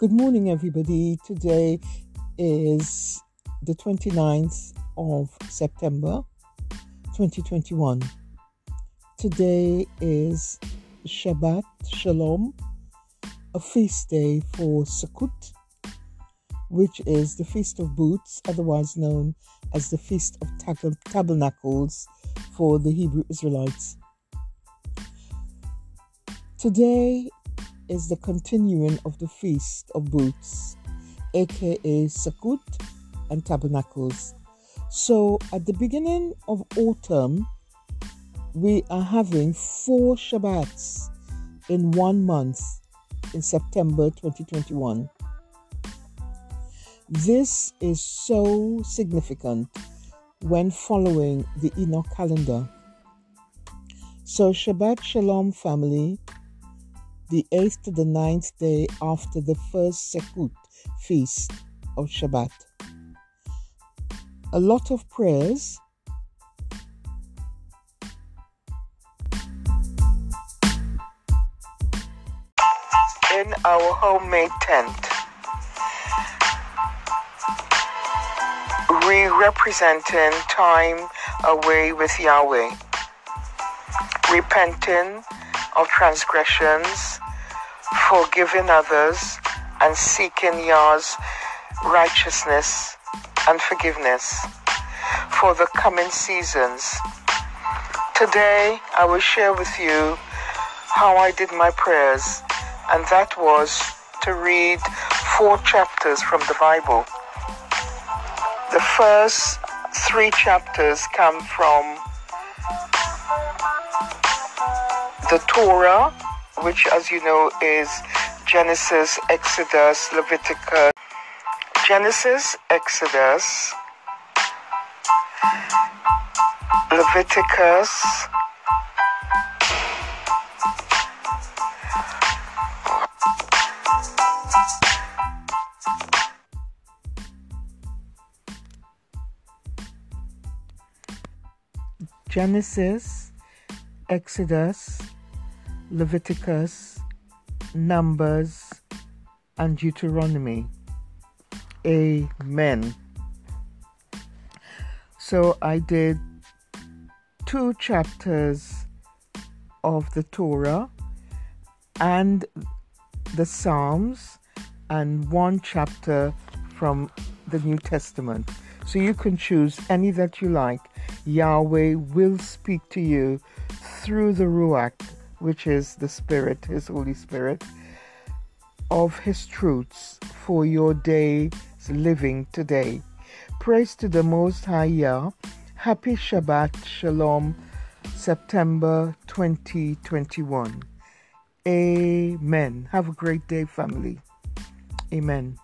Good morning, everybody. Today is the 29th of September 2021. Today is Shabbat Shalom, a feast day for Sukkot, which is the Feast of Booths, otherwise known as the Feast of Tabernacles for the Hebrew Israelites. Today is the continuing of the Feast of Booths, aka Sukkot and Tabernacles. So at the beginning of autumn, we are having four Shabbats in one month in September 2021. This is so significant when following the Enoch calendar. So, Shabbat Shalom, family the eighth to the ninth day after the first Sukkot feast of Shabbat. A lot of prayers. In our homemade tent, we representing time away with Yahweh, repenting of transgressions forgiving others, and seeking Yah's righteousness and forgiveness for the coming seasons. Today, I will share with you how I did my prayers, and that was to read four chapters from the Bible. The first three chapters come from the Torah, which, as you know, is Genesis, Exodus, Leviticus. Genesis, Exodus, Leviticus, Genesis, Exodus, Leviticus, Numbers, and Deuteronomy. Amen. So I did two chapters of the Torah and the Psalms and one chapter from the New Testament. So you can choose any that you like. Yahweh will speak to you through the Ruach which is the Spirit, His Holy Spirit, of His truths for your day's living today. Praise to the Most High Yah. Happy Shabbat Shalom, September 2021. Amen. Have a great day, family. Amen.